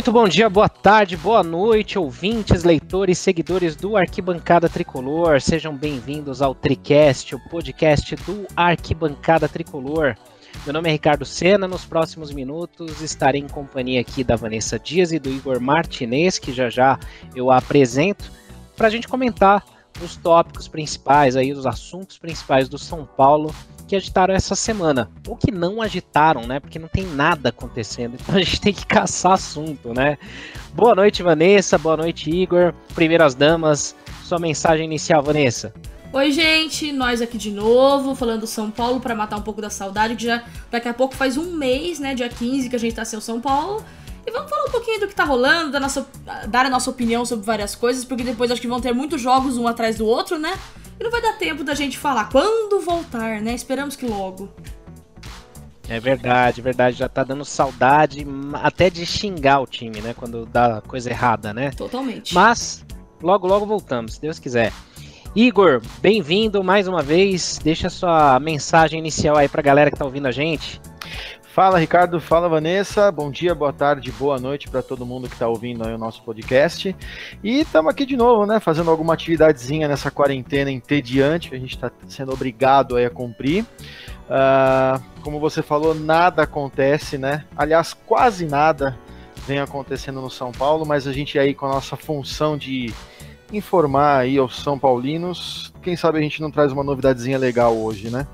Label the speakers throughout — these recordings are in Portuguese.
Speaker 1: Muito bom dia, boa tarde, boa noite, ouvintes, leitores, seguidores do Arquibancada Tricolor. Sejam bem-vindos ao Tricast, o podcast do Arquibancada Tricolor. Meu nome é Ricardo Sena. Nos próximos minutos estarei em companhia aqui da Vanessa Dias e do Igor Martinez, que já já eu apresento, para a gente comentar os tópicos principais, aí, os assuntos principais do São Paulo que agitaram essa semana. Ou que não agitaram, né? Porque não tem nada acontecendo. Então a gente tem que caçar assunto, né? Boa noite, Vanessa. Boa noite, Igor. Primeiras damas, sua mensagem inicial, Vanessa.
Speaker 2: Oi, gente, nós aqui de novo, falando do São Paulo para matar um pouco da saudade, que já daqui a pouco faz um mês, né, dia 15, que a gente tá sem o São Paulo. E vamos falar um pouquinho do que tá rolando, da nossa, dar a nossa opinião sobre várias coisas, porque depois acho que vão ter muitos jogos um atrás do outro, né? E não vai dar tempo da gente falar quando voltar, né? Esperamos que logo.
Speaker 1: É verdade, verdade. Já tá dando saudade até de xingar o time, né? Quando dá coisa errada, né?
Speaker 2: Totalmente.
Speaker 1: Mas logo, logo voltamos, se Deus quiser. Igor, bem-vindo mais uma vez. Deixa sua mensagem inicial aí pra galera que tá ouvindo a gente.
Speaker 3: Fala Ricardo, fala Vanessa, bom dia, boa tarde, boa noite para todo mundo que está ouvindo o nosso podcast. E estamos aqui de novo, né, fazendo alguma atividadezinha nessa quarentena entediante que a gente está sendo obrigado a cumprir. Uh, como você falou, nada acontece, né? Aliás, quase nada vem acontecendo no São Paulo, mas a gente aí com a nossa função de informar aí aos São Paulinos, quem sabe a gente não traz uma novidadezinha legal hoje, né?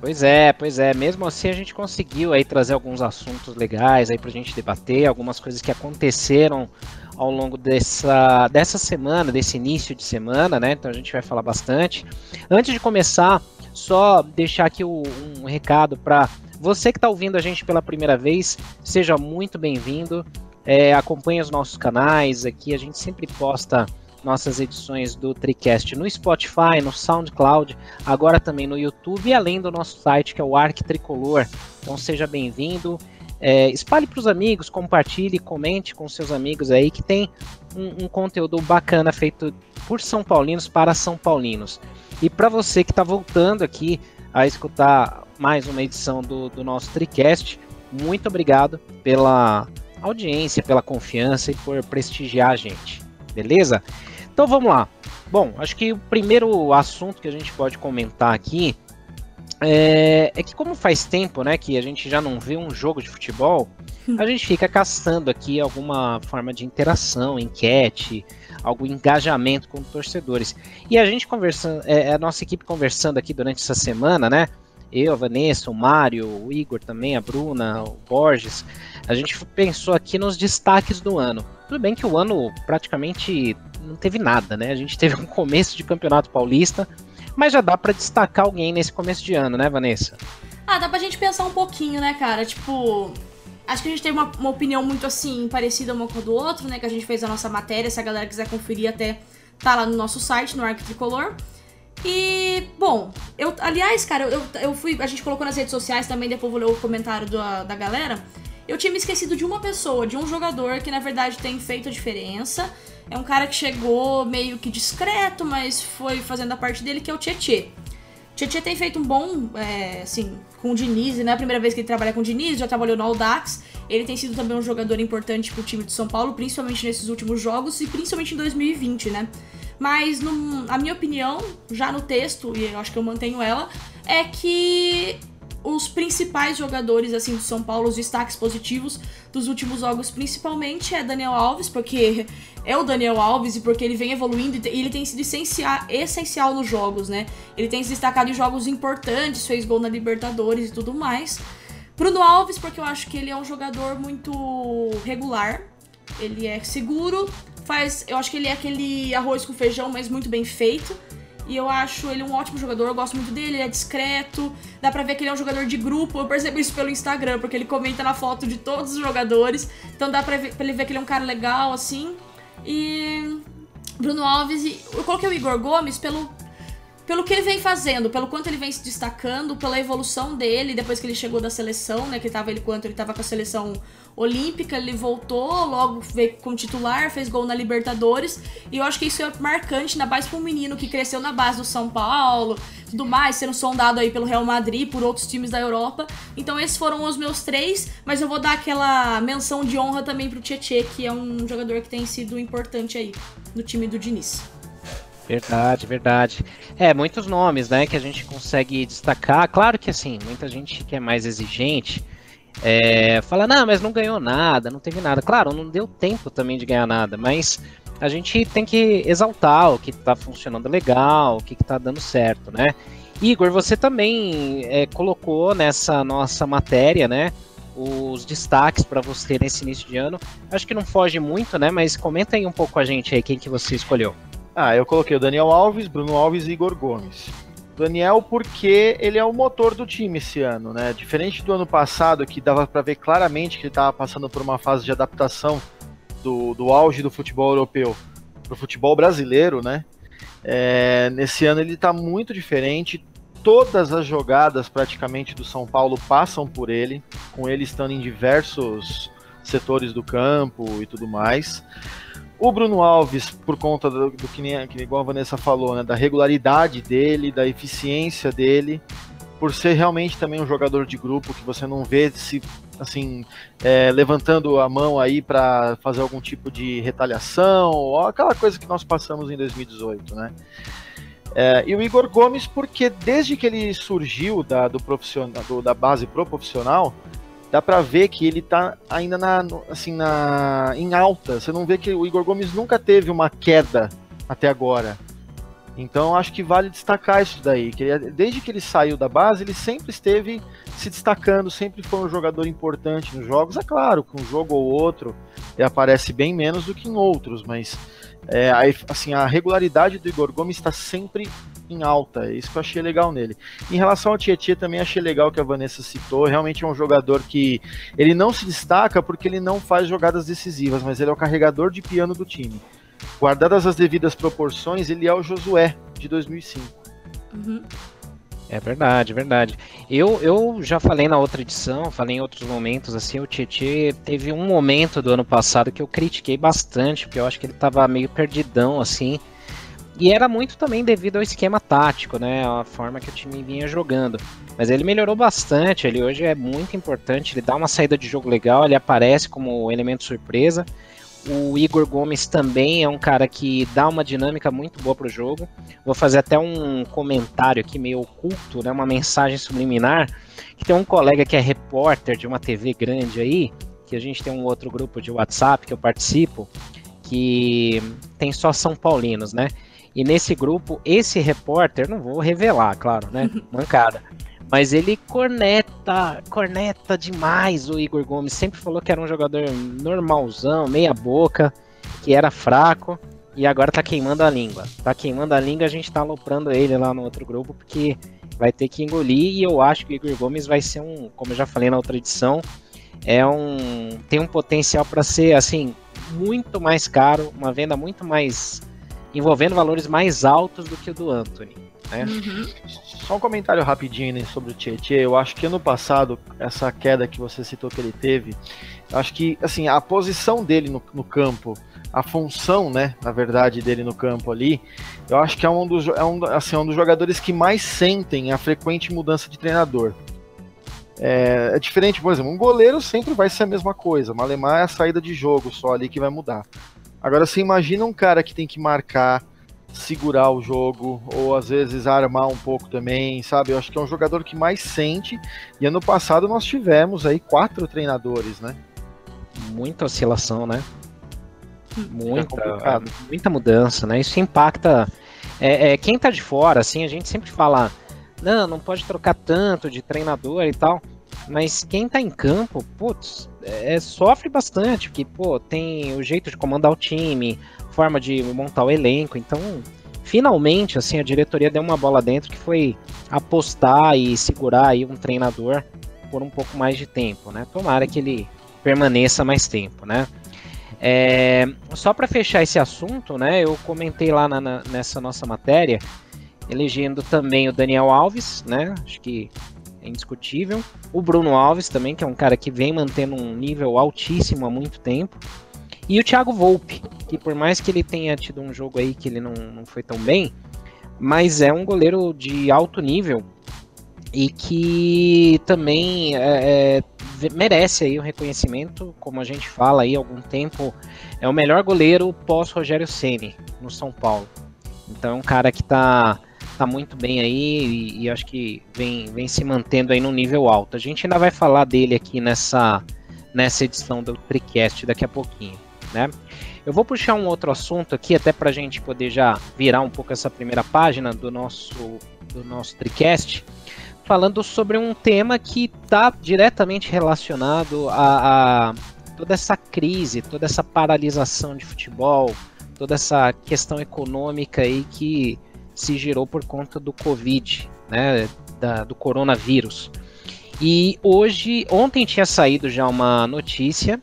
Speaker 1: Pois é, pois é. Mesmo assim a gente conseguiu aí trazer alguns assuntos legais aí pra gente debater, algumas coisas que aconteceram ao longo dessa, dessa semana, desse início de semana, né? Então a gente vai falar bastante. Antes de começar, só deixar aqui o, um recado para você que está ouvindo a gente pela primeira vez, seja muito bem-vindo. É, acompanhe os nossos canais aqui, a gente sempre posta nossas edições do Tricast no Spotify, no SoundCloud, agora também no YouTube e além do nosso site que é o Arc Tricolor. Então seja bem-vindo. É, espalhe para os amigos, compartilhe, comente com seus amigos aí que tem um, um conteúdo bacana feito por São Paulinos para São Paulinos. E para você que está voltando aqui a escutar mais uma edição do, do nosso Tricast, muito obrigado pela audiência, pela confiança e por prestigiar a gente. Beleza? Então vamos lá. Bom, acho que o primeiro assunto que a gente pode comentar aqui é, é, que como faz tempo, né, que a gente já não vê um jogo de futebol, a gente fica caçando aqui alguma forma de interação, enquete, algum engajamento com torcedores. E a gente conversando, é, a nossa equipe conversando aqui durante essa semana, né? Eu, a Vanessa, o Mário, o Igor também, a Bruna, o Borges, a gente pensou aqui nos destaques do ano. Tudo bem que o ano praticamente não teve nada, né? A gente teve um começo de campeonato paulista, mas já dá para destacar alguém nesse começo de ano, né, Vanessa?
Speaker 2: Ah, dá pra gente pensar um pouquinho, né, cara? Tipo, acho que a gente teve uma, uma opinião muito assim, parecida uma com a do outro, né? Que a gente fez a nossa matéria, se a galera quiser conferir até tá lá no nosso site, no Arco Tricolor. E, bom, eu, aliás, cara, eu, eu fui. A gente colocou nas redes sociais também, depois vou ler o comentário da, da galera. Eu tinha me esquecido de uma pessoa, de um jogador que na verdade tem feito a diferença. É um cara que chegou meio que discreto, mas foi fazendo a parte dele, que é o Tietê. Tietê tem feito um bom, é, assim, com o Diniz, não é a primeira vez que ele trabalha com o Diniz, já trabalhou no Aldax. Ele tem sido também um jogador importante pro time de São Paulo, principalmente nesses últimos jogos e principalmente em 2020, né? Mas, no, a minha opinião, já no texto, e eu acho que eu mantenho ela, é que os principais jogadores assim do São Paulo, os destaques positivos dos últimos jogos, principalmente é Daniel Alves, porque é o Daniel Alves e porque ele vem evoluindo e ele tem sido essencial, essencial nos jogos, né? Ele tem se destacado em jogos importantes, fez gol na Libertadores e tudo mais. Bruno Alves, porque eu acho que ele é um jogador muito regular, ele é seguro, faz, eu acho que ele é aquele arroz com feijão, mas muito bem feito. E eu acho ele um ótimo jogador, eu gosto muito dele, ele é discreto. Dá pra ver que ele é um jogador de grupo. Eu percebo isso pelo Instagram, porque ele comenta na foto de todos os jogadores. Então dá pra, ver, pra ele ver que ele é um cara legal, assim. E. Bruno Alves e. Eu coloquei o Igor Gomes pelo. pelo que ele vem fazendo, pelo quanto ele vem se destacando, pela evolução dele, depois que ele chegou da seleção, né? Que tava ele quanto ele tava com a seleção olímpica, ele voltou, logo veio como titular, fez gol na Libertadores. E eu acho que isso é marcante, na base para um menino que cresceu na base do São Paulo, tudo mais, sendo sondado aí pelo Real Madrid, por outros times da Europa. Então esses foram os meus três, mas eu vou dar aquela menção de honra também pro Tietê, que é um jogador que tem sido importante aí no time do Diniz.
Speaker 1: Verdade, verdade. É, muitos nomes, né, que a gente consegue destacar. Claro que assim, muita gente que é mais exigente é, fala, não, mas não ganhou nada, não teve nada. Claro, não deu tempo também de ganhar nada, mas a gente tem que exaltar o que está funcionando legal, o que está dando certo, né? Igor, você também é, colocou nessa nossa matéria, né? Os destaques para você nesse início de ano. Acho que não foge muito, né? Mas comenta aí um pouco com a gente aí quem que você escolheu.
Speaker 3: Ah, eu coloquei o Daniel Alves, Bruno Alves e Igor Gomes. Daniel, porque ele é o motor do time esse ano, né? Diferente do ano passado, que dava para ver claramente que ele estava passando por uma fase de adaptação do, do auge do futebol europeu para o futebol brasileiro, né? É, nesse ano ele está muito diferente. Todas as jogadas praticamente do São Paulo passam por ele, com ele estando em diversos setores do campo e tudo mais. O Bruno Alves, por conta do, do que, nem, que igual a Vanessa falou, né, da regularidade dele, da eficiência dele, por ser realmente também um jogador de grupo que você não vê se assim é, levantando a mão aí para fazer algum tipo de retaliação ou aquela coisa que nós passamos em 2018, né? É, e o Igor Gomes porque desde que ele surgiu da, do profissional, do, da base pro profissional, dá para ver que ele tá ainda na, assim, na, em alta. Você não vê que o Igor Gomes nunca teve uma queda até agora. Então acho que vale destacar isso daí. Que ele, desde que ele saiu da base, ele sempre esteve se destacando, sempre foi um jogador importante nos jogos. É claro, com um jogo ou outro ele aparece bem menos do que em outros, mas é, assim, a regularidade do Igor Gomes está sempre em alta. É isso que eu achei legal nele. Em relação ao Tietchan, também achei legal que a Vanessa citou. Realmente é um jogador que ele não se destaca porque ele não faz jogadas decisivas, mas ele é o carregador de piano do time. Guardadas as devidas proporções, ele é o Josué de 2005.
Speaker 1: Uhum. É verdade, verdade. Eu, eu já falei na outra edição, falei em outros momentos, assim, o Tietchan teve um momento do ano passado que eu critiquei bastante, porque eu acho que ele tava meio perdidão, assim, e era muito também devido ao esquema tático, né? A forma que o time vinha jogando. Mas ele melhorou bastante, ele hoje é muito importante, ele dá uma saída de jogo legal, ele aparece como elemento surpresa. O Igor Gomes também é um cara que dá uma dinâmica muito boa pro jogo. Vou fazer até um comentário aqui meio oculto, né? Uma mensagem subliminar. Que tem um colega que é repórter de uma TV grande aí, que a gente tem um outro grupo de WhatsApp que eu participo, que tem só São Paulinos, né? E nesse grupo, esse repórter, não vou revelar, claro, né? Mancada. Mas ele corneta, corneta demais o Igor Gomes. Sempre falou que era um jogador normalzão, meia boca, que era fraco. E agora tá queimando a língua. Tá queimando a língua, a gente tá aloprando ele lá no outro grupo, porque vai ter que engolir. E eu acho que o Igor Gomes vai ser um, como eu já falei na outra edição, é um tem um potencial para ser assim muito mais caro, uma venda muito mais envolvendo valores mais altos do que o do Anthony. Né? Uhum.
Speaker 3: Só um comentário rapidinho né, sobre o Tietchan. Eu acho que ano passado, essa queda que você citou que ele teve, acho que assim, a posição dele no, no campo, a função, né, na verdade, dele no campo ali, eu acho que é um dos, é um, assim, é um dos jogadores que mais sentem a frequente mudança de treinador. É, é, diferente, por exemplo, um goleiro sempre vai ser a mesma coisa. Malemar é a saída de jogo só ali que vai mudar. Agora você imagina um cara que tem que marcar, segurar o jogo, ou às vezes armar um pouco também, sabe? Eu acho que é um jogador que mais sente. E ano passado nós tivemos aí quatro treinadores, né?
Speaker 1: Muita oscilação, né? Muita, muita mudança, né? Isso impacta. É, é, quem tá de fora, assim, a gente sempre fala, não, não pode trocar tanto de treinador e tal. Mas quem tá em campo, putz, é, sofre bastante, porque, pô, tem o jeito de comandar o time, forma de montar o elenco, então finalmente assim a diretoria deu uma bola dentro que foi apostar e segurar aí um treinador por um pouco mais de tempo, né? Tomara que ele permaneça mais tempo, né? É, só para fechar esse assunto, né? Eu comentei lá na, na, nessa nossa matéria elegendo também o Daniel Alves, né? Acho que é indiscutível. O Bruno Alves também, que é um cara que vem mantendo um nível altíssimo há muito tempo. E o Thiago Volpe, que por mais que ele tenha tido um jogo aí que ele não, não foi tão bem, mas é um goleiro de alto nível e que também é, é, merece aí o um reconhecimento, como a gente fala aí há algum tempo, é o melhor goleiro pós Rogério Ceni no São Paulo. Então é um cara que está tá muito bem aí e, e, acho que vem, vem se mantendo aí no nível alto. A gente ainda vai falar dele aqui nessa, nessa edição do Tricast daqui a pouquinho, né? Eu vou puxar um outro assunto aqui, até para a gente poder já virar um pouco essa primeira página do nosso, do nosso Tricast, falando sobre um tema que está diretamente relacionado a, a toda essa crise, toda essa paralisação de futebol, toda essa questão econômica aí que se gerou por conta do Covid, né, da, do coronavírus. E hoje, ontem tinha saído já uma notícia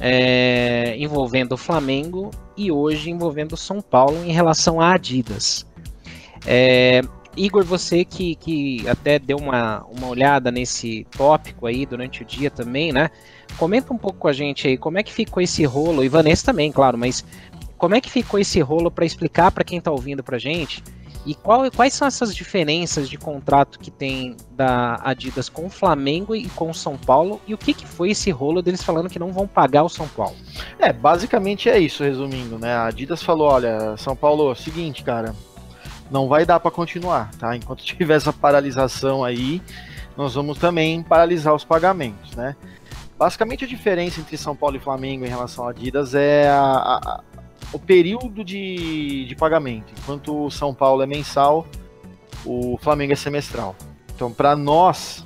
Speaker 1: é, envolvendo o Flamengo e hoje envolvendo o São Paulo em relação à Adidas. É, Igor, você que, que até deu uma, uma olhada nesse tópico aí durante o dia também, né? Comenta um pouco com a gente aí como é que ficou esse rolo, e Vanessa também, claro, mas como é que ficou esse rolo para explicar para quem está ouvindo para gente e qual, quais são essas diferenças de contrato que tem da Adidas com o Flamengo e com o São Paulo? E o que, que foi esse rolo deles falando que não vão pagar o São Paulo?
Speaker 3: É, basicamente é isso, resumindo, né? A Adidas falou: olha, São Paulo, é seguinte, cara, não vai dar para continuar, tá? Enquanto tiver essa paralisação aí, nós vamos também paralisar os pagamentos, né? Basicamente a diferença entre São Paulo e Flamengo em relação à Adidas é a, a, o período de, de pagamento. Enquanto o São Paulo é mensal, o Flamengo é semestral. Então, para nós,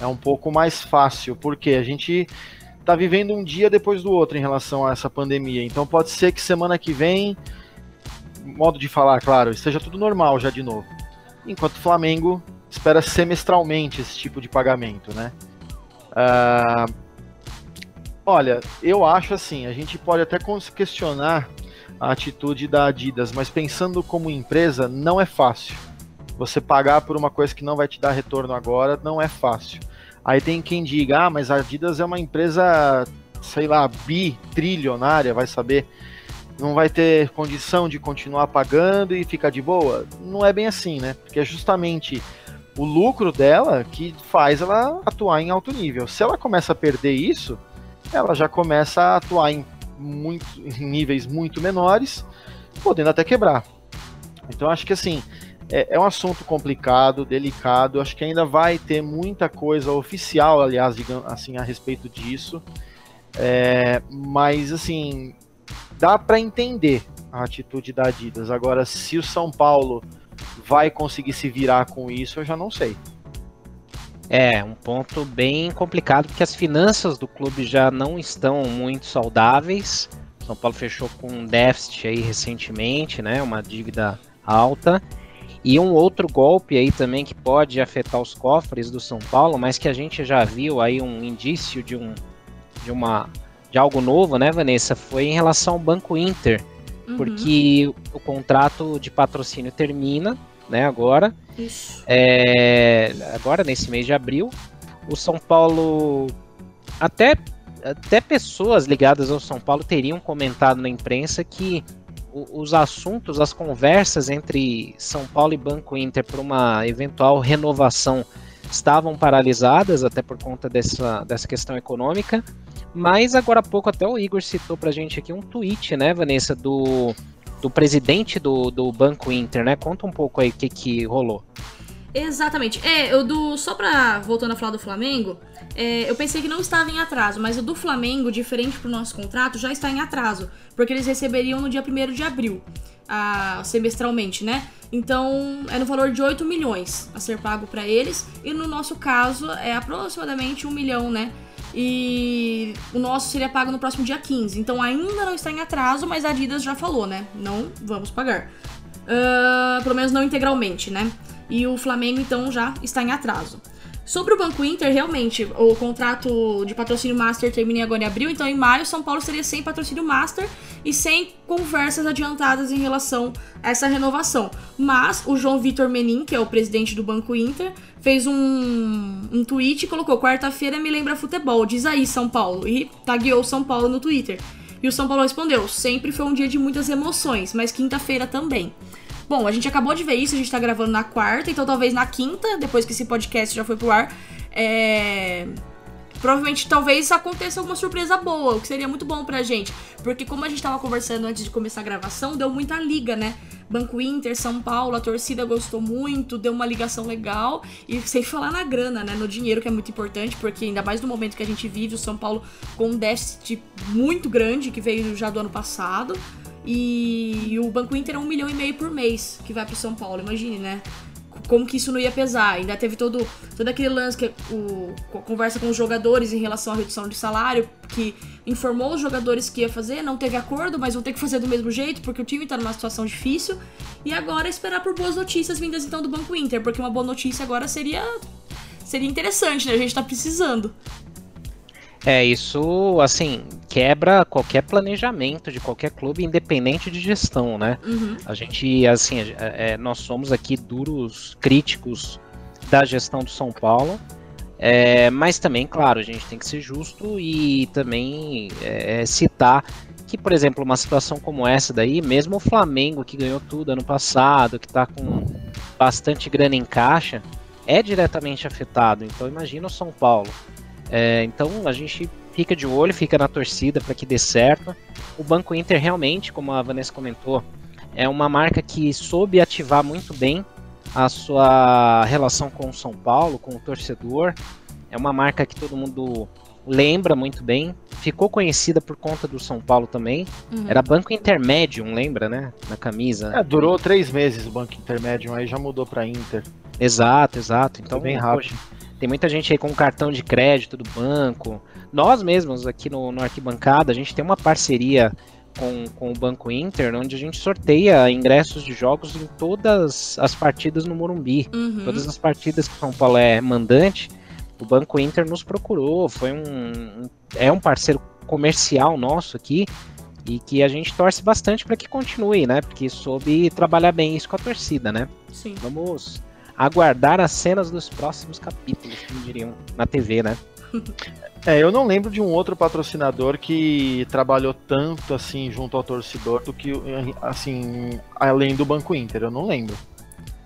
Speaker 3: é um pouco mais fácil, porque a gente está vivendo um dia depois do outro em relação a essa pandemia. Então, pode ser que semana que vem, modo de falar, claro, esteja tudo normal já de novo. Enquanto o Flamengo espera semestralmente esse tipo de pagamento, né? Uh, olha, eu acho assim, a gente pode até questionar a atitude da Adidas, mas pensando como empresa, não é fácil. Você pagar por uma coisa que não vai te dar retorno agora não é fácil. Aí tem quem diga, ah, mas a Adidas é uma empresa, sei lá, bi-trilionária, vai saber, não vai ter condição de continuar pagando e ficar de boa. Não é bem assim, né? Porque é justamente o lucro dela que faz ela atuar em alto nível. Se ela começa a perder isso, ela já começa a atuar em muito, em níveis muito menores, podendo até quebrar. Então acho que assim é, é, um assunto complicado, delicado. Acho que ainda vai ter muita coisa oficial, aliás, digamos, assim a respeito disso. É, mas assim dá para entender a atitude da Adidas. Agora, se o São Paulo vai conseguir se virar com isso, eu já não sei.
Speaker 1: É, um ponto bem complicado, porque as finanças do clube já não estão muito saudáveis. São Paulo fechou com um déficit aí recentemente, né? Uma dívida alta. E um outro golpe aí também que pode afetar os cofres do São Paulo, mas que a gente já viu aí um indício de um de uma de algo novo, né, Vanessa? Foi em relação ao Banco Inter, uhum. porque o contrato de patrocínio termina né, agora. É, agora, nesse mês de abril. O São Paulo. Até, até pessoas ligadas ao São Paulo teriam comentado na imprensa que os assuntos, as conversas entre São Paulo e Banco Inter para uma eventual renovação estavam paralisadas, até por conta dessa, dessa questão econômica. Mas agora há pouco até o Igor citou para a gente aqui um tweet, né, Vanessa, do do presidente do, do Banco Inter, né? Conta um pouco aí o que, que rolou.
Speaker 2: Exatamente. É, eu do. Só pra. Voltando a falar do Flamengo, é, eu pensei que não estava em atraso, mas o do Flamengo, diferente pro nosso contrato, já está em atraso. Porque eles receberiam no dia 1 de abril, a, semestralmente, né? Então é no valor de 8 milhões a ser pago para eles. E no nosso caso é aproximadamente 1 milhão, né? E o nosso seria pago no próximo dia 15. Então ainda não está em atraso, mas a Adidas já falou, né? Não vamos pagar. Uh, pelo menos não integralmente, né? E o Flamengo, então, já está em atraso. Sobre o Banco Inter, realmente, o contrato de patrocínio Master termina agora em abril, então em maio São Paulo seria sem patrocínio Master e sem conversas adiantadas em relação a essa renovação. Mas o João Vitor Menin, que é o presidente do Banco Inter, fez um, um tweet e colocou: quarta-feira me lembra futebol, diz aí São Paulo, e tagueou São Paulo no Twitter. E o São Paulo respondeu: sempre foi um dia de muitas emoções, mas quinta-feira também. Bom, a gente acabou de ver isso, a gente tá gravando na quarta, então talvez na quinta, depois que esse podcast já foi pro ar, é... Provavelmente, talvez aconteça alguma surpresa boa, o que seria muito bom pra gente. Porque como a gente tava conversando antes de começar a gravação, deu muita liga, né? Banco Inter, São Paulo, a torcida gostou muito, deu uma ligação legal. E sem falar na grana, né? No dinheiro, que é muito importante, porque ainda mais no momento que a gente vive, o São Paulo com um déficit muito grande, que veio já do ano passado. E o Banco Inter é um milhão e meio por mês que vai pro São Paulo, imagine, né? Como que isso não ia pesar? Ainda teve todo, todo aquele lance que o, conversa com os jogadores em relação à redução de salário, que informou os jogadores que ia fazer, não teve acordo, mas vão ter que fazer do mesmo jeito, porque o time tá numa situação difícil. E agora é esperar por boas notícias vindas então do Banco Inter, porque uma boa notícia agora seria seria interessante, né? A gente tá precisando.
Speaker 1: É, isso, assim, quebra qualquer planejamento de qualquer clube, independente de gestão, né? Uhum. A gente, assim, é, é, nós somos aqui duros críticos da gestão do São Paulo, é, mas também, claro, a gente tem que ser justo e também é, citar que, por exemplo, uma situação como essa daí, mesmo o Flamengo, que ganhou tudo ano passado, que está com bastante grana em caixa, é diretamente afetado. Então, imagina o São Paulo. É, então a gente fica de olho, fica na torcida para que dê certo. O Banco Inter realmente, como a Vanessa comentou, é uma marca que soube ativar muito bem a sua relação com o São Paulo, com o torcedor. É uma marca que todo mundo lembra muito bem. Ficou conhecida por conta do São Paulo também. Uhum. Era Banco Intermédium, lembra, né? Na camisa.
Speaker 3: É, durou três meses o Banco Intermédium, aí já mudou para Inter.
Speaker 1: Exato, exato. Então, Foi bem rápido. Poxa, tem muita gente aí com cartão de crédito do banco. Nós mesmos aqui no, no Arquibancada, a gente tem uma parceria com, com o Banco Inter, onde a gente sorteia ingressos de jogos em todas as partidas no Morumbi. Uhum. Todas as partidas que o São Paulo é mandante, o Banco Inter nos procurou. Foi um, é um parceiro comercial nosso aqui e que a gente torce bastante para que continue, né? Porque soube trabalhar bem isso com a torcida, né? Sim. Vamos aguardar as cenas dos próximos capítulos, como diriam na TV, né?
Speaker 3: É, eu não lembro de um outro patrocinador que trabalhou tanto assim junto ao torcedor do que assim além do Banco Inter. Eu não lembro.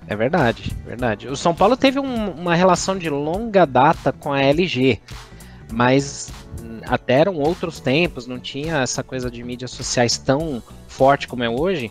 Speaker 1: É verdade, verdade. O São Paulo teve um, uma relação de longa data com a LG, mas até eram outros tempos, não tinha essa coisa de mídias sociais tão forte como é hoje.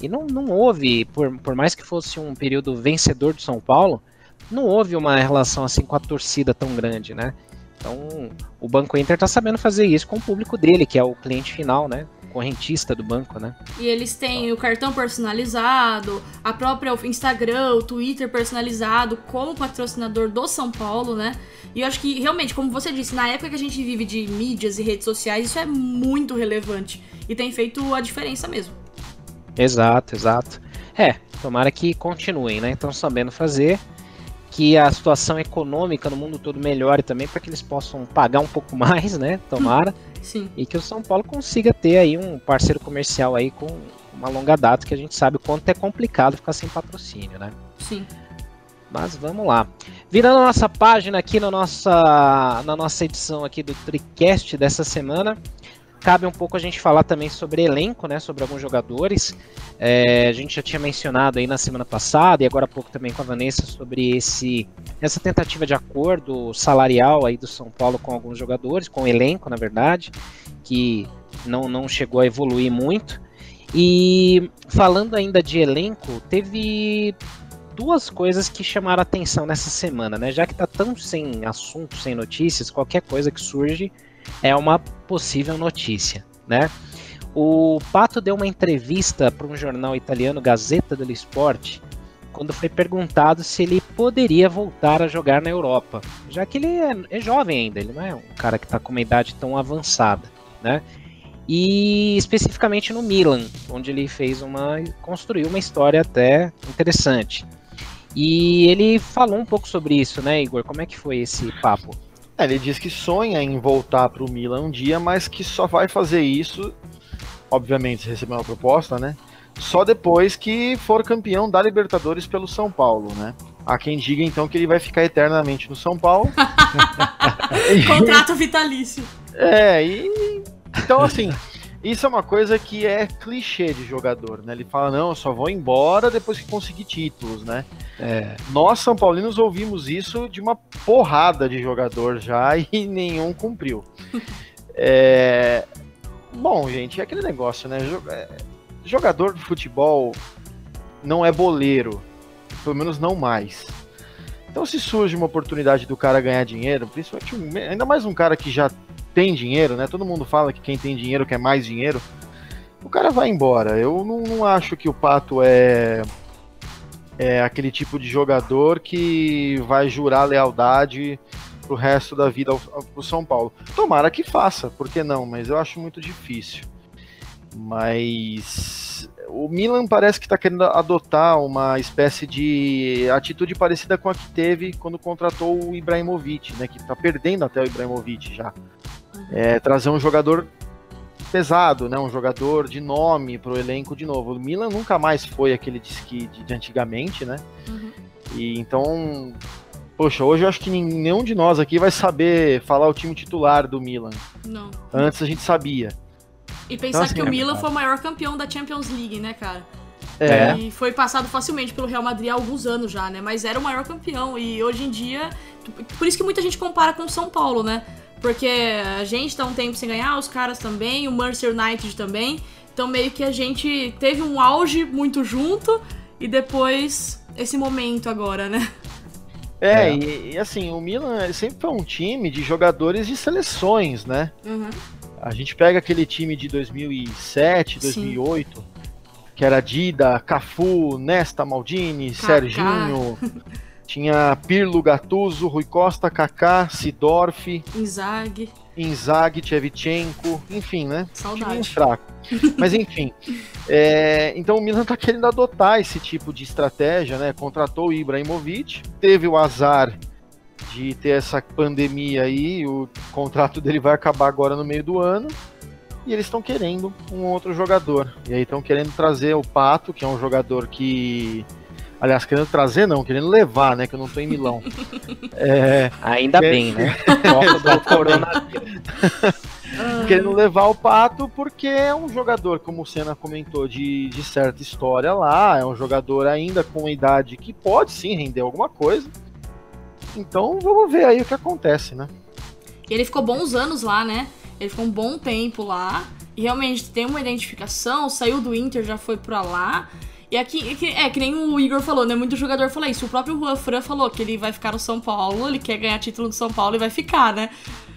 Speaker 1: E não, não houve, por, por mais que fosse um período vencedor de São Paulo, não houve uma relação assim com a torcida tão grande, né? Então, o Banco Inter está sabendo fazer isso com o público dele, que é o cliente final, né? Correntista do banco, né?
Speaker 2: E eles têm o cartão personalizado, a própria Instagram, o Twitter personalizado como patrocinador do São Paulo, né? E eu acho que, realmente, como você disse, na época que a gente vive de mídias e redes sociais, isso é muito relevante. E tem feito a diferença mesmo.
Speaker 1: Exato, exato. É, tomara que continuem, né? Estão sabendo fazer que a situação econômica no mundo todo melhore também para que eles possam pagar um pouco mais, né? Tomara. Sim. E que o São Paulo consiga ter aí um parceiro comercial aí com uma longa data que a gente sabe o quanto é complicado ficar sem patrocínio, né?
Speaker 2: Sim.
Speaker 1: Mas vamos lá. Virando a nossa página aqui na nossa, na nossa edição aqui do TriCast dessa semana, cabe um pouco a gente falar também sobre elenco, né, sobre alguns jogadores. É, a gente já tinha mencionado aí na semana passada e agora há pouco também com a Vanessa sobre esse essa tentativa de acordo salarial aí do São Paulo com alguns jogadores, com o elenco, na verdade, que não, não chegou a evoluir muito. E falando ainda de elenco, teve duas coisas que chamaram atenção nessa semana, né? Já que tá tão sem assunto, sem notícias, qualquer coisa que surge é uma possível notícia, né? O Pato deu uma entrevista para um jornal italiano, Gazeta dello Sport, quando foi perguntado se ele poderia voltar a jogar na Europa, já que ele é, é jovem ainda, ele não é um cara que está com uma idade tão avançada, né? E especificamente no Milan, onde ele fez uma construiu uma história até interessante. E ele falou um pouco sobre isso, né, Igor? Como é que foi esse papo?
Speaker 3: É, ele diz que sonha em voltar para o Milan um dia, mas que só vai fazer isso, obviamente, se receber uma proposta, né? Só depois que for campeão da Libertadores pelo São Paulo, né? Há quem diga então que ele vai ficar eternamente no São Paulo.
Speaker 2: Contrato vitalício.
Speaker 3: É, e então assim, isso é uma coisa que é clichê de jogador, né? Ele fala, não, eu só vou embora depois que conseguir títulos, né? É. Nós, São Paulinos, ouvimos isso de uma porrada de jogador já e nenhum cumpriu. é... Bom, gente, é aquele negócio, né? É, jogador de futebol não é boleiro, pelo menos não mais. Então, se surge uma oportunidade do cara ganhar dinheiro, principalmente ainda mais um cara que já tem dinheiro, né? Todo mundo fala que quem tem dinheiro quer mais dinheiro. O cara vai embora. Eu não, não acho que o Pato é é aquele tipo de jogador que vai jurar lealdade pro resto da vida ao, ao, pro São Paulo. Tomara que faça, por que não? Mas eu acho muito difícil. Mas o Milan parece que está querendo adotar uma espécie de atitude parecida com a que teve quando contratou o Ibrahimovic, né? Que está perdendo até o Ibrahimovic já. É, trazer um jogador pesado, né? Um jogador de nome para o elenco de novo. O Milan nunca mais foi aquele de, de antigamente, né? Uhum. E então, poxa, hoje eu acho que nenhum de nós aqui vai saber falar o time titular do Milan.
Speaker 2: Não.
Speaker 3: Antes a gente sabia.
Speaker 2: E pensar então, assim, que o é Milan foi o maior campeão da Champions League, né, cara? É. E foi passado facilmente pelo Real Madrid há alguns anos já, né? Mas era o maior campeão. E hoje em dia. Por isso que muita gente compara com o São Paulo, né? Porque a gente tá um tempo sem ganhar, os caras também, o Mercer United também. Então meio que a gente teve um auge muito junto e depois esse momento agora, né?
Speaker 3: É, é. E, e, assim, o Milan sempre foi um time de jogadores de seleções, né? Uhum. A gente pega aquele time de 2007, 2008, Sim. que era Dida, Cafu, Nesta, Maldini, Kaká. Serginho. Tinha Pirlo, Gattuso, Rui Costa, Kaká, Sidorf,
Speaker 2: Inzaghi,
Speaker 3: Inzaghi, Tchevchenko, enfim, né?
Speaker 2: Saudade. Time
Speaker 3: fraco. Mas enfim, é, então o Milan tá querendo adotar esse tipo de estratégia, né? Contratou o Ibrahimovic, teve o azar de ter essa pandemia aí, o contrato dele vai acabar agora no meio do ano. E eles estão querendo um outro jogador. E aí estão querendo trazer o Pato, que é um jogador que Aliás, querendo trazer não, querendo levar, né? Que eu não tô em Milão.
Speaker 1: É, Ainda é, bem, né?
Speaker 3: querendo levar o Pato porque é um jogador, como o Senna comentou, de, de certa história lá. É um jogador ainda com idade que pode sim render alguma coisa. Então vamos ver aí o que acontece, né?
Speaker 2: E ele ficou bons anos lá, né? Ele ficou um bom tempo lá. E realmente tem uma identificação, saiu do Inter, já foi pra lá. E aqui, é que nem o Igor falou, né? Muito jogador fala isso. O próprio Juan Fran falou que ele vai ficar no São Paulo, ele quer ganhar título no São Paulo e vai ficar, né?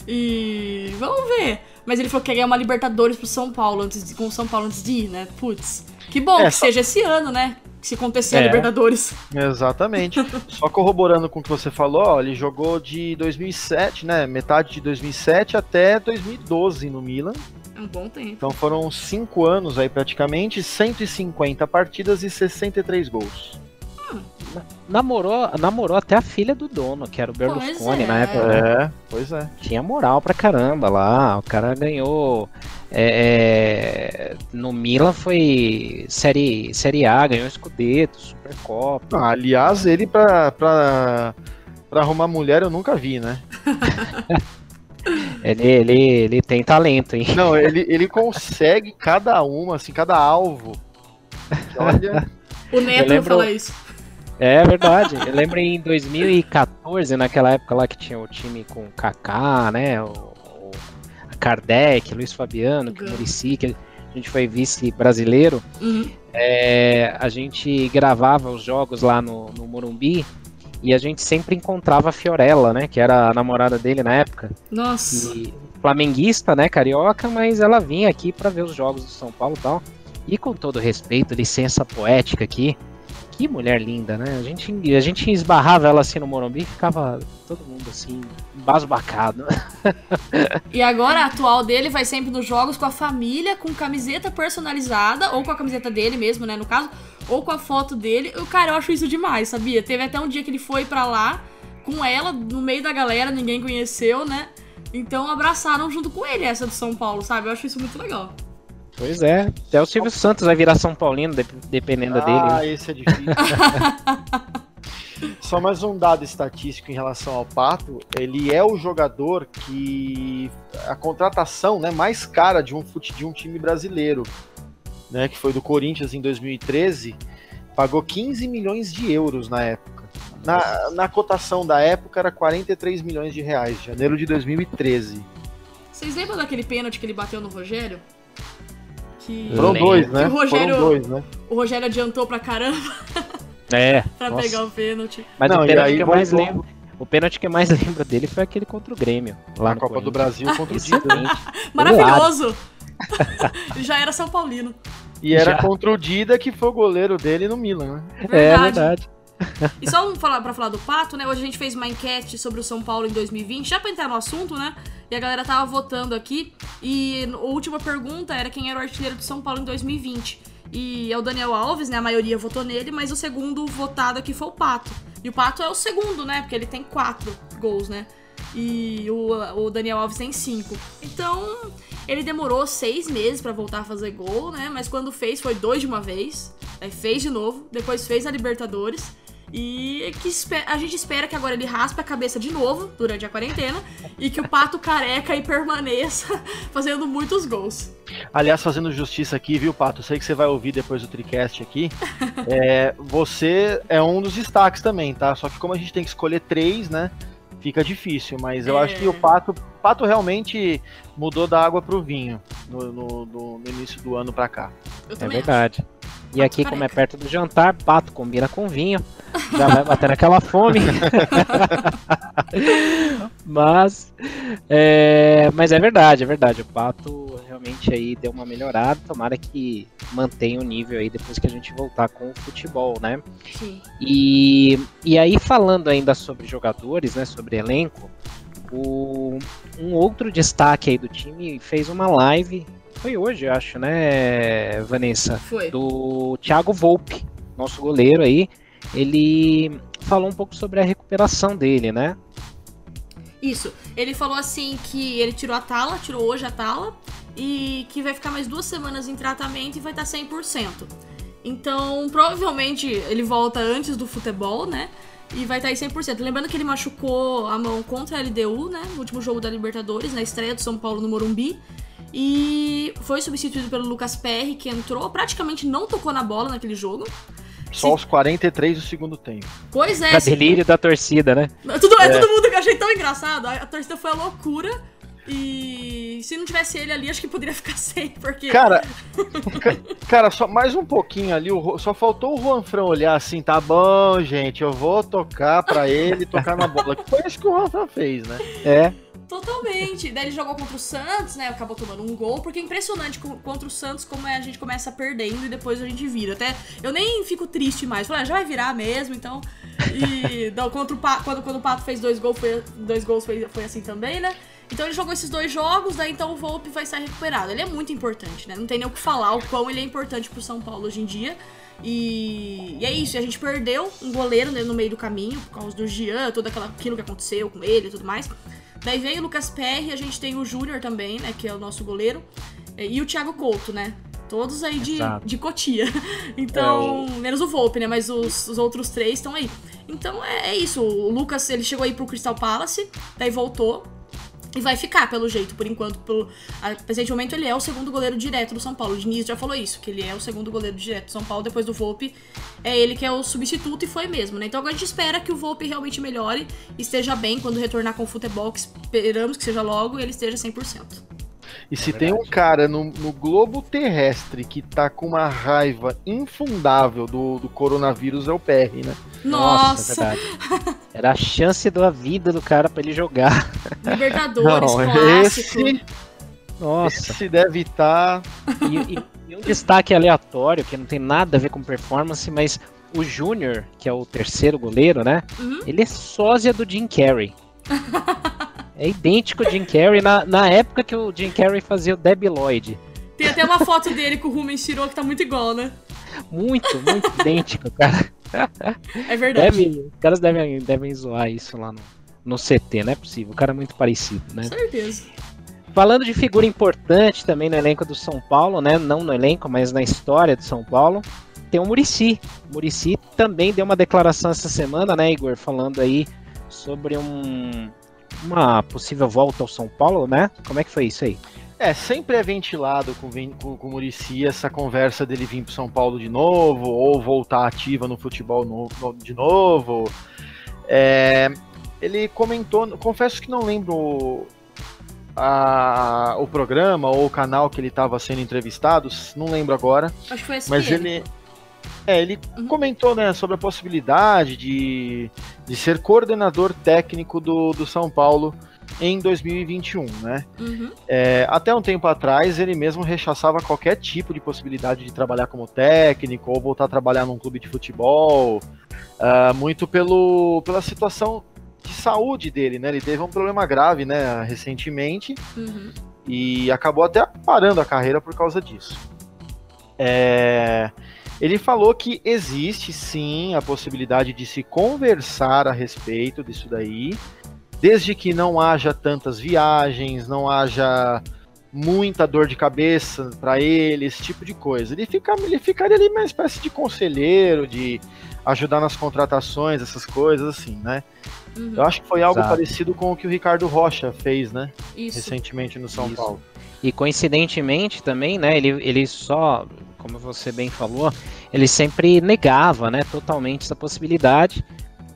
Speaker 2: E vamos ver. Mas ele falou que quer ganhar uma Libertadores pro São Paulo antes de, com o São Paulo antes de ir, né? Putz. Que bom é, que só... seja esse ano, né? Se acontecer é, a Libertadores.
Speaker 3: Exatamente. só corroborando com o que você falou, ó, ele jogou de 2007, né? Metade de 2007 até 2012 no Milan.
Speaker 2: Um bom tempo.
Speaker 3: Então foram cinco anos aí praticamente, 150 partidas e 63 gols.
Speaker 1: Hum. Namorou, namorou até a filha do dono, que era o Berlusconi
Speaker 3: é.
Speaker 1: na época.
Speaker 3: Né? É, pois é.
Speaker 1: Tinha moral pra caramba lá. O cara ganhou. É, é no Milan foi série, série A, ganhou Scudetto, Supercopa.
Speaker 3: Ah, aliás, ele pra, pra, pra arrumar mulher eu nunca vi, né?
Speaker 1: Ele, ele, ele tem talento, hein?
Speaker 3: Não, ele, ele consegue cada uma, assim, cada alvo. Olha.
Speaker 2: O Neto lembro... fala isso.
Speaker 1: É verdade. Eu lembro em 2014, naquela época lá que tinha o time com o Kaká, né? O, o Kardec, Luiz Fabiano, que Murici, que a gente foi vice brasileiro. Uhum. É, a gente gravava os jogos lá no, no Morumbi e a gente sempre encontrava a Fiorella, né? Que era a namorada dele na época.
Speaker 2: Nossa.
Speaker 1: E flamenguista, né? Carioca, mas ela vinha aqui para ver os jogos do São Paulo e tal. E com todo respeito, licença poética aqui, Que mulher linda, né? A gente, a gente esbarrava ela assim no Morumbi e ficava todo mundo assim, basbacado.
Speaker 2: e agora a atual dele vai sempre nos jogos com a família, com camiseta personalizada, ou com a camiseta dele mesmo, né, no caso, ou com a foto dele. O cara, eu acho isso demais, sabia? Teve até um dia que ele foi para lá com ela, no meio da galera, ninguém conheceu, né? Então abraçaram junto com ele essa do São Paulo, sabe? Eu acho isso muito legal.
Speaker 1: Pois é, até o Silvio Santos vai virar São Paulino, dependendo
Speaker 3: ah,
Speaker 1: dele.
Speaker 3: Ah, esse é difícil. Só mais um dado estatístico em relação ao Pato, ele é o jogador que a contratação né, mais cara de um, fute, de um time brasileiro, né, que foi do Corinthians em 2013, pagou 15 milhões de euros na época. Na, na cotação da época era 43 milhões de reais, janeiro de 2013.
Speaker 2: Vocês lembram daquele pênalti que ele bateu no Rogério?
Speaker 3: Que... Foram dois, né?
Speaker 2: O Rogério, dois, né? O Rogério adiantou pra caramba.
Speaker 1: É.
Speaker 2: pra nossa. pegar o pênalti.
Speaker 1: Mas Não, o pênalti que eu mais lembro. O pênalti que eu mais lembro dele foi aquele contra o Grêmio. Lá
Speaker 3: na Copa do Brasil contra o
Speaker 1: Dida.
Speaker 2: Maravilhoso! Já era São Paulino.
Speaker 3: E era Já. contra o Dida, que foi o goleiro dele no Milan, né?
Speaker 1: Verdade. É verdade.
Speaker 2: E só pra falar do Pato, né? Hoje a gente fez uma enquete sobre o São Paulo em 2020, já pra entrar no assunto, né? E a galera tava votando aqui. E a última pergunta era quem era o artilheiro do São Paulo em 2020. E é o Daniel Alves, né? A maioria votou nele, mas o segundo votado aqui foi o Pato. E o Pato é o segundo, né? Porque ele tem quatro gols, né? E o, o Daniel Alves tem cinco. Então, ele demorou seis meses para voltar a fazer gol, né? Mas quando fez, foi dois de uma vez. Aí fez de novo, depois fez a Libertadores. E que a gente espera que agora ele raspe a cabeça de novo durante a quarentena e que o pato careca e permaneça fazendo muitos gols.
Speaker 3: Aliás, fazendo justiça aqui, viu, Pato? Sei que você vai ouvir depois do Tricast aqui. é, você é um dos destaques também, tá? Só que como a gente tem que escolher três, né? Fica difícil, mas eu é. acho que o Pato, Pato realmente mudou da água pro vinho no, no, no, no início do ano pra cá.
Speaker 1: é verdade. Acho. E aqui, como é perto do jantar, pato combina com vinho. Já vai bater aquela fome. mas, é, mas é verdade, é verdade. O pato realmente aí deu uma melhorada. Tomara que mantenha o nível aí depois que a gente voltar com o futebol, né? Sim. E, e aí, falando ainda sobre jogadores, né? Sobre elenco, o, um outro destaque aí do time fez uma live foi hoje, acho, né, Vanessa?
Speaker 2: Foi.
Speaker 1: Do Thiago Volpe, nosso goleiro aí. Ele falou um pouco sobre a recuperação dele, né?
Speaker 2: Isso. Ele falou assim que ele tirou a tala, tirou hoje a tala, e que vai ficar mais duas semanas em tratamento e vai estar 100%. Então, provavelmente ele volta antes do futebol, né? E vai estar aí 100%. Lembrando que ele machucou a mão contra a LDU, né? No último jogo da Libertadores, na estreia do São Paulo no Morumbi. E foi substituído pelo Lucas Perry, que entrou, praticamente não tocou na bola naquele jogo.
Speaker 3: Só Se... aos 43 do segundo tempo.
Speaker 2: Pois é.
Speaker 1: Pra delírio da torcida, né?
Speaker 2: Tudo, é. é todo mundo que eu achei tão engraçado. A torcida foi a loucura. E se não tivesse ele ali, acho que poderia ficar sem, porque.
Speaker 3: Cara, cara, só mais um pouquinho ali, só faltou o Juanfran olhar assim, tá bom, gente, eu vou tocar pra ele tocar na bola. Que foi isso que o Juanfran fez, né?
Speaker 1: É.
Speaker 2: Totalmente. Daí ele jogou contra o Santos, né? Acabou tomando um gol, porque é impressionante contra o Santos como é, a gente começa perdendo e depois a gente vira. Até eu nem fico triste mais. Falei, ah, já vai virar mesmo, então. E não, contra o Pato, quando, quando o Pato fez dois gols, foi, dois gols foi, foi assim também, né? Então ele jogou esses dois jogos, daí então o Volpe vai estar recuperado. Ele é muito importante, né? Não tem nem o que falar o quão ele é importante pro São Paulo hoje em dia. E, e é isso, a gente perdeu um goleiro né, no meio do caminho, por causa do Jean, tudo aquilo que aconteceu com ele e tudo mais. Daí vem o Lucas Perry, a gente tem o Júnior também, né? Que é o nosso goleiro. E o Thiago Couto, né? Todos aí de, de Cotia. Então, é, menos o Volpe, né? Mas os, os outros três estão aí. Então é, é, isso. O Lucas, ele chegou aí pro Crystal Palace, daí voltou. E vai ficar, pelo jeito, por enquanto. Pelo, a, presente momento, ele é o segundo goleiro direto do São Paulo. O Diniz já falou isso, que ele é o segundo goleiro direto do São Paulo. Depois do Volpe, é ele que é o substituto e foi mesmo, né? Então agora a gente espera que o Volpe realmente melhore, esteja bem quando retornar com o futebol, que esperamos que seja logo, e ele esteja 100%.
Speaker 3: E se é tem um cara no, no, globo terrestre que tá com uma raiva infundável do, do coronavírus, é o PR, né?
Speaker 2: Nossa! Nossa
Speaker 1: é Era a chance da vida do cara para ele jogar.
Speaker 2: Libertadores, Não, clássico.
Speaker 3: Esse, Nossa. Esse deve estar. Tá...
Speaker 1: E, e, e um destaque aleatório, que não tem nada a ver com performance, mas o Júnior, que é o terceiro goleiro, né?
Speaker 2: Uhum.
Speaker 1: Ele é sósia do Jim Carrey. é idêntico ao Jim Carrey na, na época que o Jim Carrey fazia o Debbie Lloyd.
Speaker 2: Tem até uma foto dele que o Rubens tirou que tá muito igual, né?
Speaker 1: Muito, muito idêntico, cara.
Speaker 2: É verdade.
Speaker 1: Deve, os caras devem, devem zoar isso lá no, no CT, não é possível. O cara é muito parecido, né?
Speaker 2: Certeza.
Speaker 1: Falando de figura importante também no elenco do São Paulo, né? Não no elenco, mas na história do São Paulo, tem o Murici. O Murici também deu uma declaração essa semana, né, Igor? Falando aí sobre um, uma possível volta ao São Paulo, né? Como é que foi isso aí?
Speaker 3: É, sempre é ventilado com, com, com o Murici essa conversa dele vir para São Paulo de novo, ou voltar ativa no futebol no, no, de novo. É, ele comentou, confesso que não lembro a, o programa ou o canal que ele estava sendo entrevistado, não lembro agora.
Speaker 2: Acho que foi esse
Speaker 3: Mas ele. É, ele uhum. comentou né, sobre a possibilidade de, de ser coordenador técnico do, do São Paulo em 2021, né?
Speaker 2: Uhum.
Speaker 3: É, até um tempo atrás, ele mesmo rechaçava qualquer tipo de possibilidade de trabalhar como técnico ou voltar a trabalhar num clube de futebol, uh, muito pelo, pela situação de saúde dele, né? Ele teve um problema grave, né, recentemente,
Speaker 2: uhum.
Speaker 3: e acabou até parando a carreira por causa disso. É, ele falou que existe sim a possibilidade de se conversar a respeito disso daí, desde que não haja tantas viagens, não haja muita dor de cabeça para ele, esse tipo de coisa. Ele, fica, ele ficaria ali uma espécie de conselheiro, de ajudar nas contratações, essas coisas assim, né? Uhum. Eu acho que foi algo Exato. parecido com o que o Ricardo Rocha fez, né?
Speaker 2: Isso.
Speaker 3: Recentemente no São
Speaker 1: Isso.
Speaker 3: Paulo.
Speaker 1: E coincidentemente também, né? Ele, ele só, como você bem falou, ele sempre negava, né? Totalmente essa possibilidade.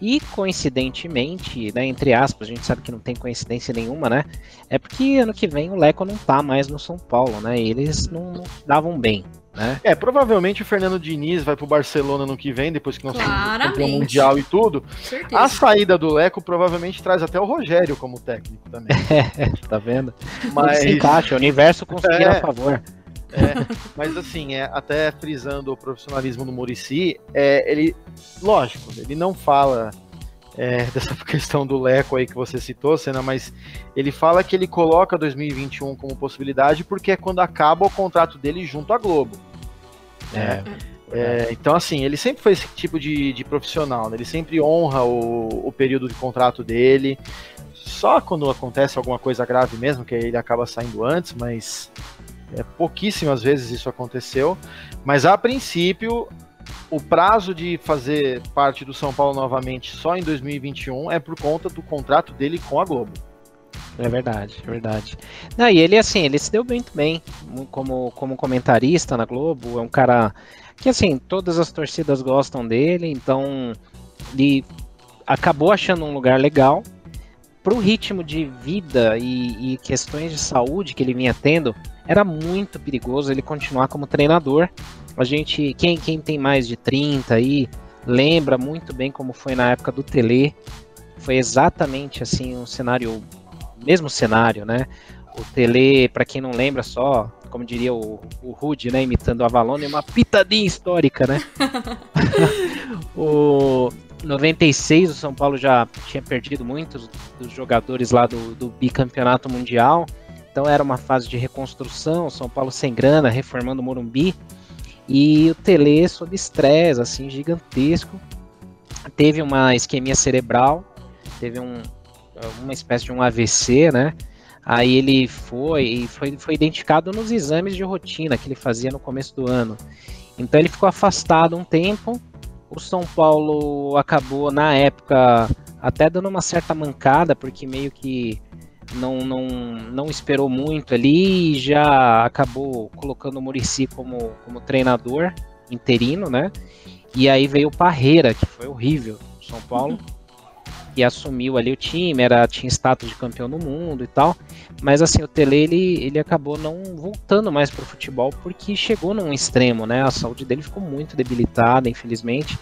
Speaker 1: E coincidentemente, né, entre aspas, a gente sabe que não tem coincidência nenhuma, né? É porque ano que vem o Leco não tá mais no São Paulo, né? E eles não, não davam bem, né?
Speaker 3: É, provavelmente o Fernando Diniz vai pro Barcelona no que vem, depois que nós temos campeão mundial e tudo.
Speaker 2: Certeza.
Speaker 3: A saída do Leco provavelmente traz até o Rogério como técnico também.
Speaker 1: É, tá vendo? Mas se encaixa, o universo conspira é, a favor.
Speaker 3: É, mas assim, é, até frisando o profissionalismo do Murici, é, ele, lógico, ele não fala é, dessa questão do Leco aí que você citou, Senna, mas ele fala que ele coloca 2021 como possibilidade porque é quando acaba o contrato dele junto à Globo. É. É, então, assim, ele sempre foi esse tipo de, de profissional, né? ele sempre honra o, o período de contrato dele. Só quando acontece alguma coisa grave mesmo, que ele acaba saindo antes, mas é, pouquíssimas vezes isso aconteceu. Mas a princípio, o prazo de fazer parte do São Paulo novamente só em 2021 é por conta do contrato dele com a Globo.
Speaker 1: É verdade, é verdade. Não, e ele, assim, ele se deu muito bem como, como comentarista na Globo. É um cara que, assim, todas as torcidas gostam dele, então ele acabou achando um lugar legal. Pro ritmo de vida e, e questões de saúde que ele vinha tendo, era muito perigoso ele continuar como treinador. A gente, quem, quem tem mais de 30 aí, lembra muito bem como foi na época do Tele. Foi exatamente assim um cenário, mesmo cenário, né? O Tele, para quem não lembra só, como diria o, o Rude, né, imitando o Avalon, é uma pitadinha histórica, né? o 96 o São Paulo já tinha perdido muitos dos jogadores lá do, do bicampeonato mundial. Então era uma fase de reconstrução, São Paulo sem grana, reformando o Morumbi. E o Tele sob estresse, assim, gigantesco. Teve uma isquemia cerebral, teve um, uma espécie de um AVC, né? Aí ele foi e foi, foi identificado nos exames de rotina que ele fazia no começo do ano. Então ele ficou afastado um tempo. O São Paulo acabou, na época, até dando uma certa mancada, porque meio que não, não, não esperou muito ali e já acabou colocando o Murici como, como treinador interino, né? E aí veio o Parreira, que foi horrível, São Paulo, e assumiu ali o time, era, tinha status de campeão do mundo e tal. Mas assim, o Tele ele, ele acabou não voltando mais para o futebol porque chegou num extremo, né? A saúde dele ficou muito debilitada, infelizmente.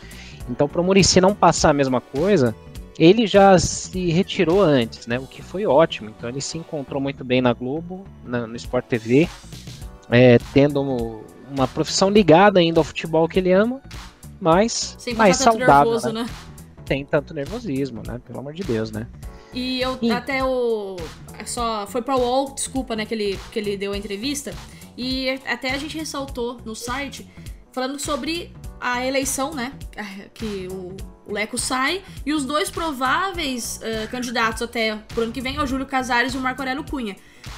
Speaker 1: Então, para o Murici não passar a mesma coisa, ele já se retirou antes, né? O que foi ótimo. Então ele se encontrou muito bem na Globo, na, no Sport TV, é, tendo uma profissão ligada ainda ao futebol que ele ama, mas
Speaker 2: Sem
Speaker 1: mais saudável,
Speaker 2: nervoso,
Speaker 1: né?
Speaker 2: né?
Speaker 1: Tem tanto nervosismo, né? Pelo amor de Deus, né?
Speaker 2: E eu
Speaker 1: Sim.
Speaker 2: até o. é Só. Foi pra UOL, desculpa, né, que ele, que ele deu a entrevista. E até a gente ressaltou no site, falando sobre a eleição, né? Que o, o Leco sai. E os dois prováveis eh, candidatos até pro ano que vem é o Júlio Casares e o Marco Aurélio Cunha.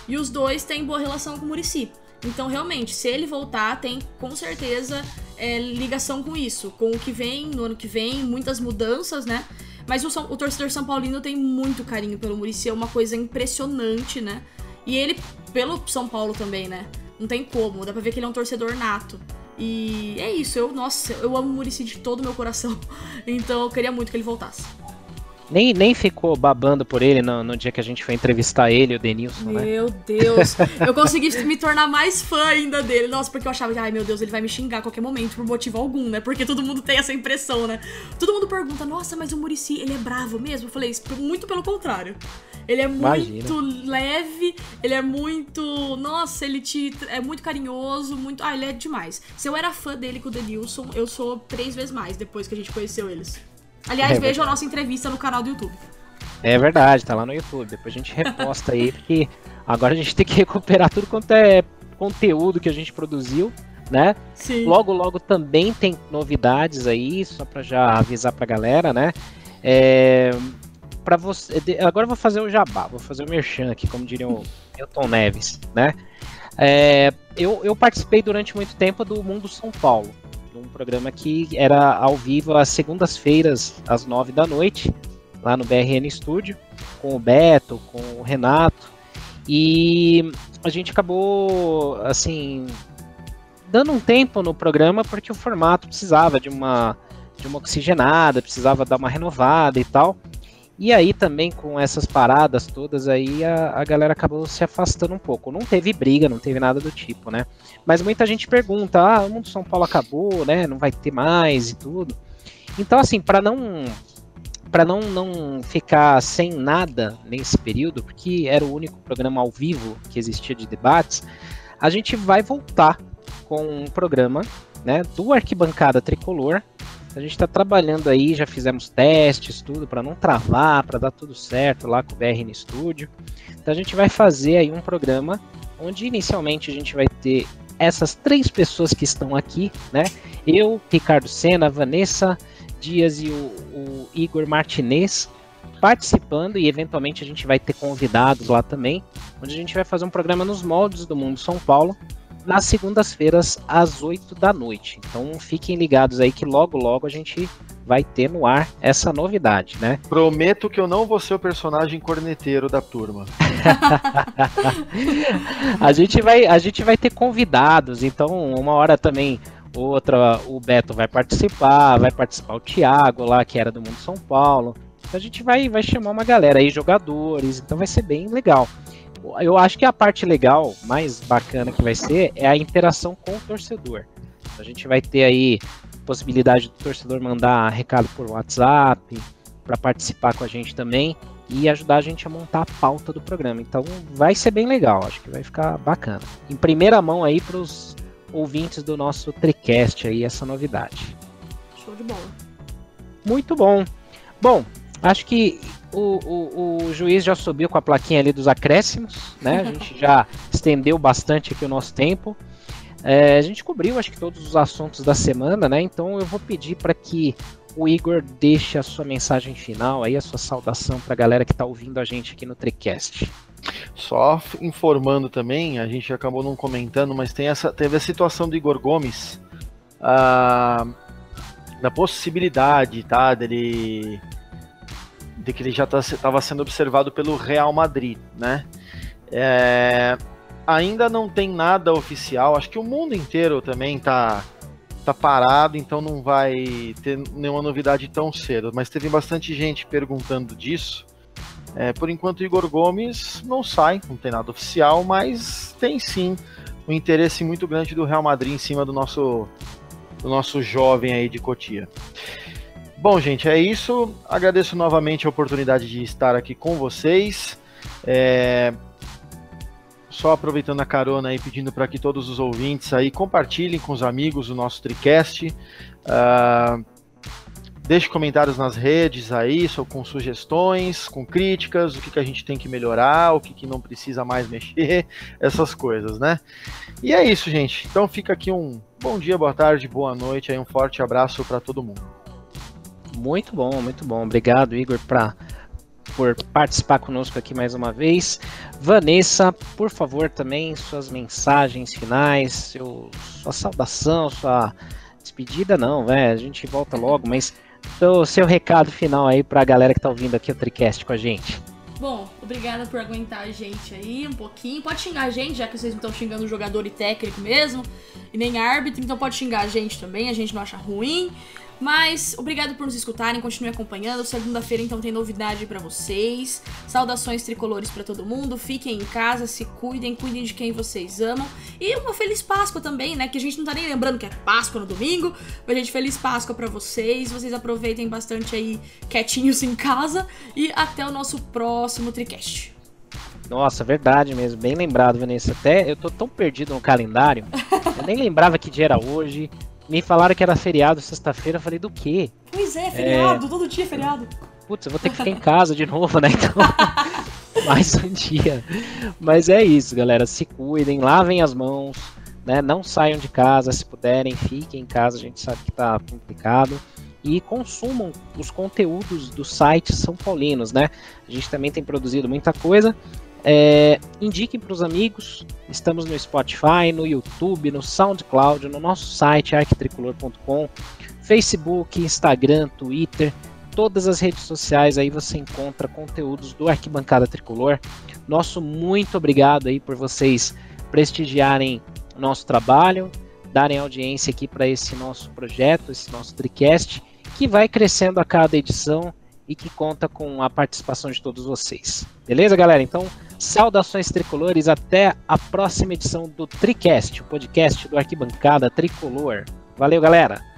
Speaker 2: E os dois têm boa relação com o Murici. Então, realmente, se ele voltar, tem com certeza é, ligação com isso. Com o que vem, no ano que vem, muitas mudanças, né? Mas o, o torcedor São Paulino tem muito carinho pelo Murici, é uma coisa impressionante, né? E ele, pelo São Paulo também, né? Não tem como, dá pra ver que ele é um torcedor nato. E é isso, eu, nossa, eu amo o Murici de todo o meu coração. Então eu queria muito que ele voltasse.
Speaker 1: Nem, nem ficou babando por ele no, no dia que a gente foi entrevistar ele, o Denilson, né?
Speaker 2: Meu Deus, eu consegui me tornar mais fã ainda dele. Nossa, porque eu achava, ai meu Deus, ele vai me xingar a qualquer momento por motivo algum, né? Porque todo mundo tem essa impressão, né? Todo mundo pergunta, nossa, mas o Murici, ele é bravo mesmo? Eu falei, muito pelo contrário. Ele é
Speaker 1: Imagina.
Speaker 2: muito leve, ele é muito. Nossa, ele te. É muito carinhoso, muito. Ah, ele é demais. Se eu era fã dele com o Denilson, eu sou três vezes mais depois que a gente conheceu eles. Aliás,
Speaker 1: É
Speaker 2: vejam a nossa entrevista no canal do YouTube.
Speaker 1: É verdade, tá lá no YouTube. Depois a gente reposta aí, porque agora a gente tem que recuperar tudo quanto é conteúdo que a gente produziu, né?
Speaker 2: Sim.
Speaker 1: Logo, logo também tem novidades aí, só pra já avisar pra galera, né? É, para você, agora eu vou fazer o jabá, vou fazer o merchan aqui, como diria o Milton Neves, né? É, eu, eu participei durante muito tempo do Mundo São Paulo, um programa que era ao vivo às segundas-feiras, às nove da noite, lá no BRN Studio, com o Beto, com o Renato, e a gente acabou, assim, dando um tempo no programa porque o formato precisava de uma, de uma oxigenada, precisava dar uma renovada e tal. E aí também com essas paradas todas aí a, a galera acabou se afastando um pouco. Não teve briga, não teve nada do tipo, né? Mas muita gente pergunta: "Ah, o mundo São Paulo acabou, né? Não vai ter mais e tudo". Então assim, para não para não, não ficar sem nada nesse período, porque era o único programa ao vivo que existia de debates, a gente vai voltar com um programa né, do Arquibancada Tricolor. A gente está trabalhando aí, já fizemos testes, tudo, para não travar, para dar tudo certo lá com o BRN Studio. Então a gente vai fazer aí um programa onde inicialmente a gente vai ter essas três pessoas que estão aqui, né? Eu, Ricardo Sena, Vanessa Dias e o, o Igor Martinez participando e eventualmente a gente vai ter convidados lá também, onde a gente vai fazer um programa nos moldes do Mundo São Paulo nas segundas-feiras às 8 da noite. Então fiquem ligados aí que logo logo a gente vai ter no ar essa novidade, né?
Speaker 3: Prometo que eu não vou ser o personagem corneteiro da turma.
Speaker 1: a gente vai a gente vai ter convidados, então uma hora também outra o Beto vai participar, vai participar o Thiago lá que era do Mundo São Paulo. Então a gente vai vai chamar uma galera aí jogadores, então vai ser bem legal. Eu acho que a parte legal, mais bacana que vai ser é a interação com o torcedor. A gente vai ter aí possibilidade do torcedor mandar recado por WhatsApp para participar com a gente também e ajudar a gente a montar a pauta do programa. Então vai ser bem legal, acho que vai ficar bacana. Em primeira mão aí para os ouvintes do nosso Tricast aí essa novidade.
Speaker 2: Show de bola.
Speaker 1: Muito bom. Bom, acho que o, o, o, juiz já subiu com a plaquinha ali dos acréscimos, né? A gente já estendeu bastante aqui o nosso tempo. É, a gente cobriu, acho que todos os assuntos da semana, né? Então eu vou pedir para que o Igor deixe a sua mensagem final, aí a sua saudação para a galera que está ouvindo a gente aqui no Tricast.
Speaker 3: Só informando também, a gente acabou não comentando, mas tem essa, teve a situação do Igor Gomes, ah, da possibilidade, tá, dele de que ele já estava sendo observado pelo Real Madrid, né? É, ainda não tem nada oficial, acho que o mundo inteiro também tá, tá parado, então não vai ter nenhuma novidade tão cedo, mas teve bastante gente perguntando disso. É, por enquanto, Igor Gomes não sai, não tem nada oficial, mas tem sim um interesse muito grande do Real Madrid em cima do nosso, do nosso jovem aí de Cotia. Bom, gente, é isso. Agradeço novamente a oportunidade de estar aqui com vocês. É... só aproveitando a carona e pedindo para que todos os ouvintes aí compartilhem com os amigos o nosso TriCast. Uh, deixe comentários nas redes aí, com sugestões, com críticas, o que, que a gente tem que melhorar, o que, que não precisa mais mexer, essas coisas, né? E é isso, gente. Então fica aqui um bom dia, boa tarde, boa noite, aí um forte abraço para todo mundo.
Speaker 1: Muito bom, muito bom. Obrigado, Igor, pra, por participar conosco aqui mais uma vez. Vanessa, por favor, também suas mensagens finais, seu, sua saudação, sua despedida, não, velho. A gente volta logo, mas seu, seu recado final aí pra galera que tá ouvindo aqui o Tricast com a gente.
Speaker 2: Bom, obrigada por aguentar a gente aí um pouquinho. Pode xingar a gente, já que vocês não estão xingando jogador e técnico mesmo, e nem árbitro, então pode xingar a gente também, a gente não acha ruim. Mas obrigado por nos escutarem, continue acompanhando. Segunda-feira então tem novidade para vocês. Saudações tricolores para todo mundo. Fiquem em casa, se cuidem, cuidem de quem vocês amam. E uma feliz Páscoa também, né? Que a gente não tá nem lembrando que é Páscoa no domingo. Mas gente, feliz Páscoa para vocês. Vocês aproveitem bastante aí quietinhos em casa e até o nosso próximo Tricast.
Speaker 1: Nossa, verdade mesmo, bem lembrado, Vanessa. Até eu tô tão perdido no calendário, eu nem lembrava que dia era hoje. Me falaram que era feriado sexta-feira, eu falei, do quê?
Speaker 2: Pois é, feriado, é... todo dia é feriado.
Speaker 1: Putz, eu vou ter que ficar em casa de novo, né? Então, mais um dia. Mas é isso, galera. Se cuidem, lavem as mãos, né? Não saiam de casa, se puderem, fiquem em casa, a gente sabe que tá complicado. E consumam os conteúdos do site São Paulinos, né? A gente também tem produzido muita coisa. É, indiquem para os amigos. Estamos no Spotify, no YouTube, no SoundCloud, no nosso site arquitricolor.com, Facebook, Instagram, Twitter, todas as redes sociais aí você encontra conteúdos do Arquibancada Tricolor. Nosso muito obrigado aí por vocês prestigiarem o nosso trabalho, darem audiência aqui para esse nosso projeto, esse nosso TriCast, que vai crescendo a cada edição e que conta com a participação de todos vocês. Beleza, galera? Então, saudações tricolores, até a próxima edição do Tricast, o podcast do Arquibancada Tricolor. Valeu, galera!